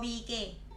ビびけ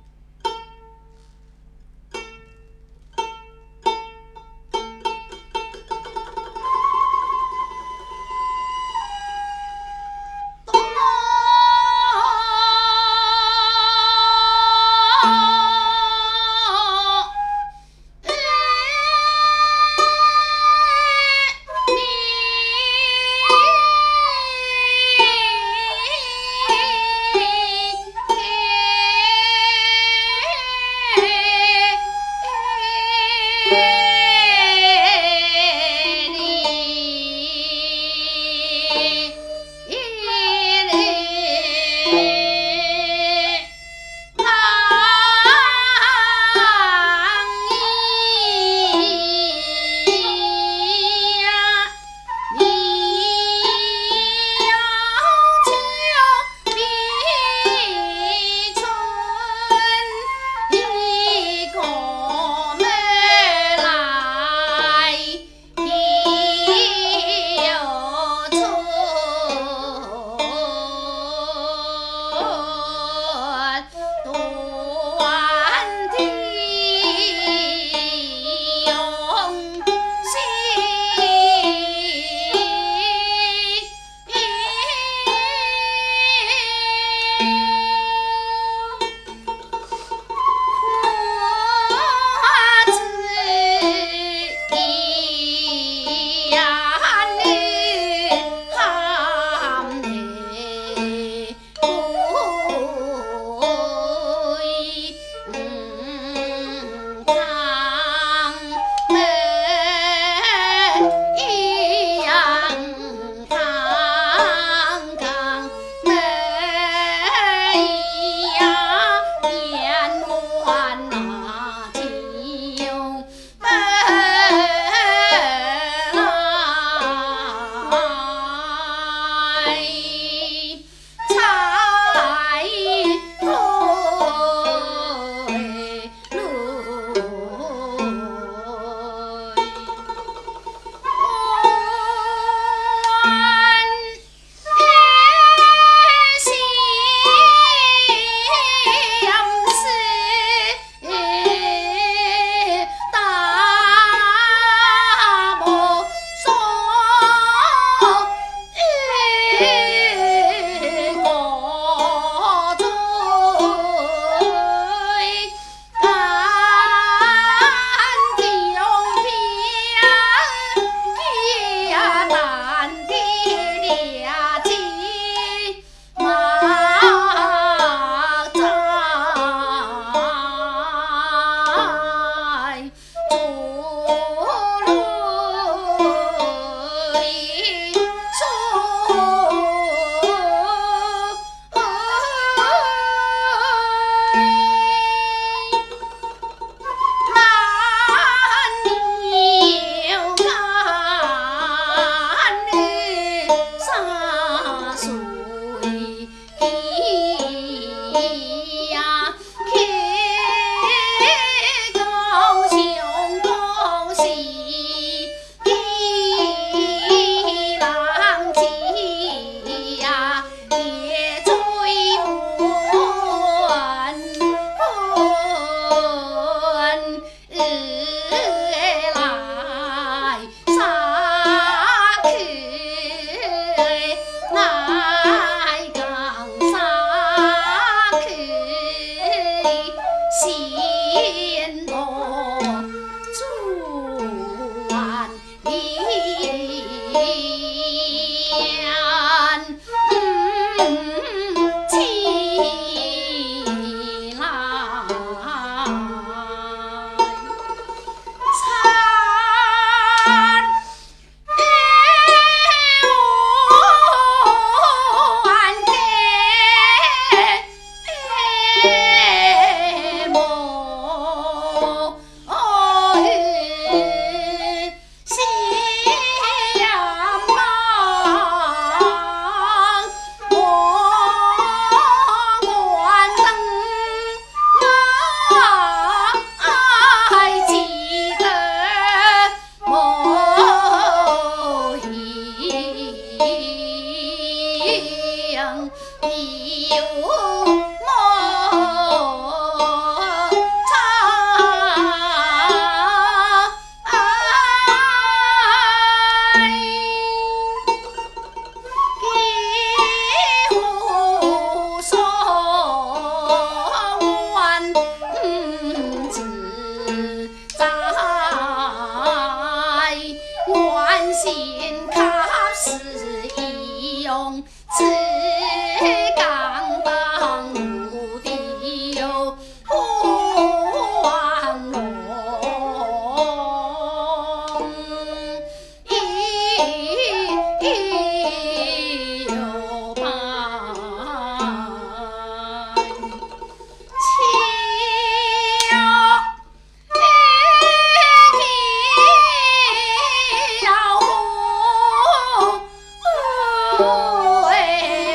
为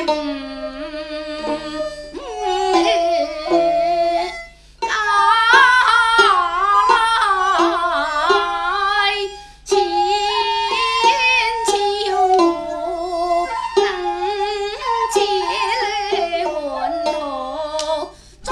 母母来请求我，能做。